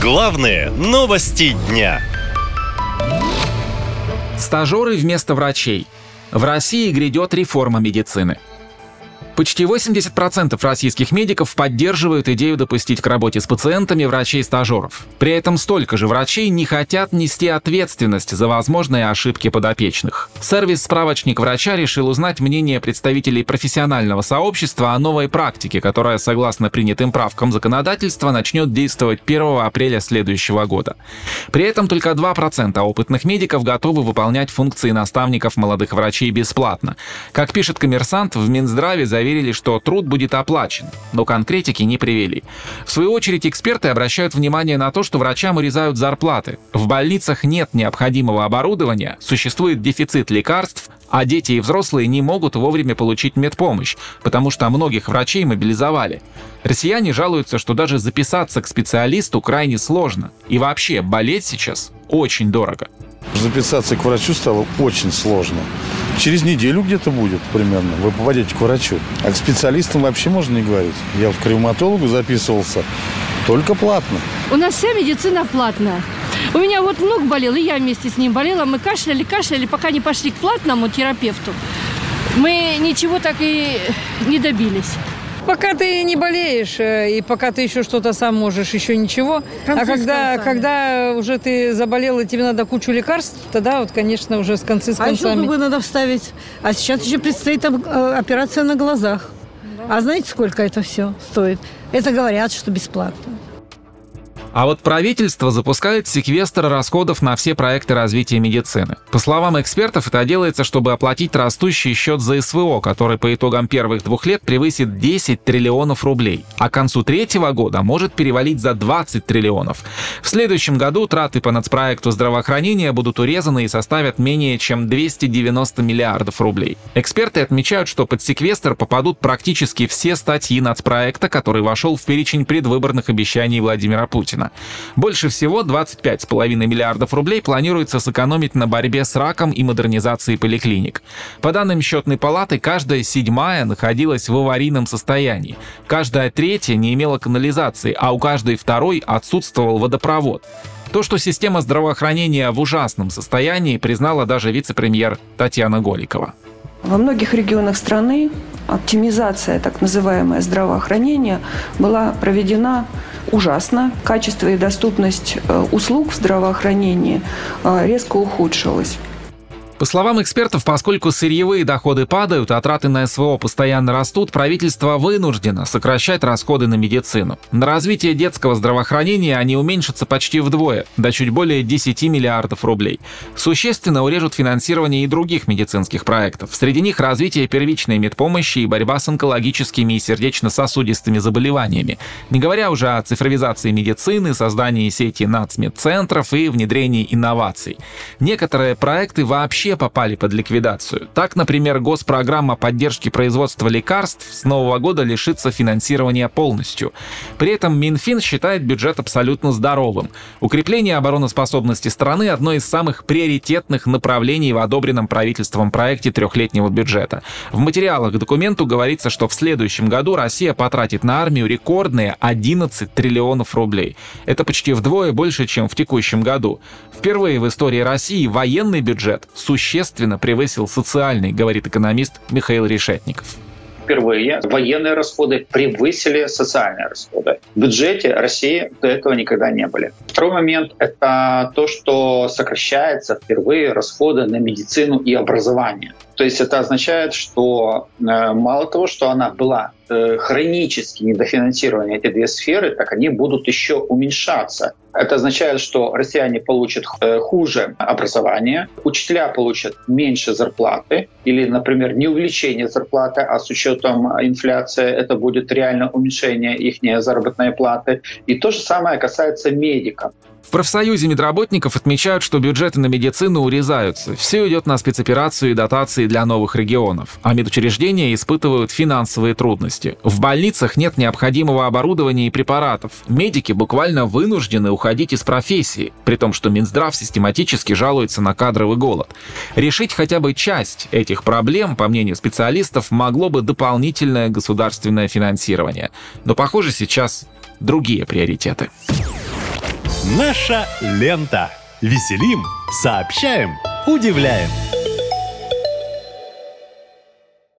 Главные новости дня. Стажеры вместо врачей. В России грядет реформа медицины. Почти 80% российских медиков поддерживают идею допустить к работе с пациентами врачей-стажеров. При этом столько же врачей не хотят нести ответственность за возможные ошибки подопечных. Сервис «Справочник врача» решил узнать мнение представителей профессионального сообщества о новой практике, которая, согласно принятым правкам законодательства, начнет действовать 1 апреля следующего года. При этом только 2% опытных медиков готовы выполнять функции наставников молодых врачей бесплатно. Как пишет коммерсант, в Минздраве заявили, заверили, что труд будет оплачен, но конкретики не привели. В свою очередь эксперты обращают внимание на то, что врачам урезают зарплаты. В больницах нет необходимого оборудования, существует дефицит лекарств, а дети и взрослые не могут вовремя получить медпомощь, потому что многих врачей мобилизовали. Россияне жалуются, что даже записаться к специалисту крайне сложно. И вообще, болеть сейчас очень дорого. Записаться к врачу стало очень сложно. Через неделю где-то будет примерно. Вы попадете к врачу. А к специалистам вообще можно не говорить. Я вот к записывался только платно. У нас вся медицина платная. У меня вот внук болел, и я вместе с ним болела. Мы кашляли, кашляли, пока не пошли к платному терапевту. Мы ничего так и не добились. Пока ты не болеешь, э, и пока ты еще что-то сам можешь, еще ничего. А когда, когда уже ты заболел, и тебе надо кучу лекарств, тогда вот, конечно, уже с концы с А еще концами. зубы надо вставить. А сейчас еще предстоит э, операция на глазах. А знаете, сколько это все стоит? Это говорят, что бесплатно. А вот правительство запускает секвестр расходов на все проекты развития медицины. По словам экспертов, это делается, чтобы оплатить растущий счет за СВО, который по итогам первых двух лет превысит 10 триллионов рублей, а к концу третьего года может перевалить за 20 триллионов. В следующем году траты по нацпроекту здравоохранения будут урезаны и составят менее чем 290 миллиардов рублей. Эксперты отмечают, что под секвестр попадут практически все статьи нацпроекта, который вошел в перечень предвыборных обещаний Владимира Путина. Больше всего 25,5 миллиардов рублей планируется сэкономить на борьбе с раком и модернизации поликлиник. По данным счетной палаты, каждая седьмая находилась в аварийном состоянии, каждая третья не имела канализации, а у каждой второй отсутствовал водопровод. То, что система здравоохранения в ужасном состоянии, признала даже вице-премьер Татьяна Голикова. Во многих регионах страны оптимизация так называемое здравоохранения была проведена ужасно. Качество и доступность э, услуг в здравоохранении э, резко ухудшилось. По словам экспертов, поскольку сырьевые доходы падают, а траты на СВО постоянно растут, правительство вынуждено сокращать расходы на медицину. На развитие детского здравоохранения они уменьшатся почти вдвое, до чуть более 10 миллиардов рублей. Существенно урежут финансирование и других медицинских проектов. Среди них развитие первичной медпомощи и борьба с онкологическими и сердечно-сосудистыми заболеваниями. Не говоря уже о цифровизации медицины, создании сети нацмедцентров и внедрении инноваций. Некоторые проекты вообще попали под ликвидацию. Так, например, госпрограмма поддержки производства лекарств с нового года лишится финансирования полностью. При этом Минфин считает бюджет абсолютно здоровым. Укрепление обороноспособности страны – одно из самых приоритетных направлений в одобренном правительством проекте трехлетнего бюджета. В материалах к документу говорится, что в следующем году Россия потратит на армию рекордные 11 триллионов рублей. Это почти вдвое больше, чем в текущем году. Впервые в истории России военный бюджет существенно превысил социальный, говорит экономист Михаил Решетников впервые военные расходы превысили социальные расходы. В бюджете России до этого никогда не были. Второй момент — это то, что сокращается впервые расходы на медицину и образование. То есть это означает, что э, мало того, что она была э, хронически недофинансированы эти две сферы, так они будут еще уменьшаться. Это означает, что россияне получат э, хуже образование, учителя получат меньше зарплаты или, например, не увеличение зарплаты, а с учетом инфляции это будет реально уменьшение их заработной платы. И то же самое касается медиков. В профсоюзе медработников отмечают, что бюджеты на медицину урезаются. Все идет на спецоперацию и дотации для новых регионов. А медучреждения испытывают финансовые трудности. В больницах нет необходимого оборудования и препаратов. Медики буквально вынуждены уходить из профессии, при том, что Минздрав систематически жалуется на кадровый голод. Решить хотя бы часть этих проблем, по мнению специалистов, могло бы дополнительное государственное финансирование. Но, похоже, сейчас другие приоритеты. Наша лента. Веселим, сообщаем, удивляем.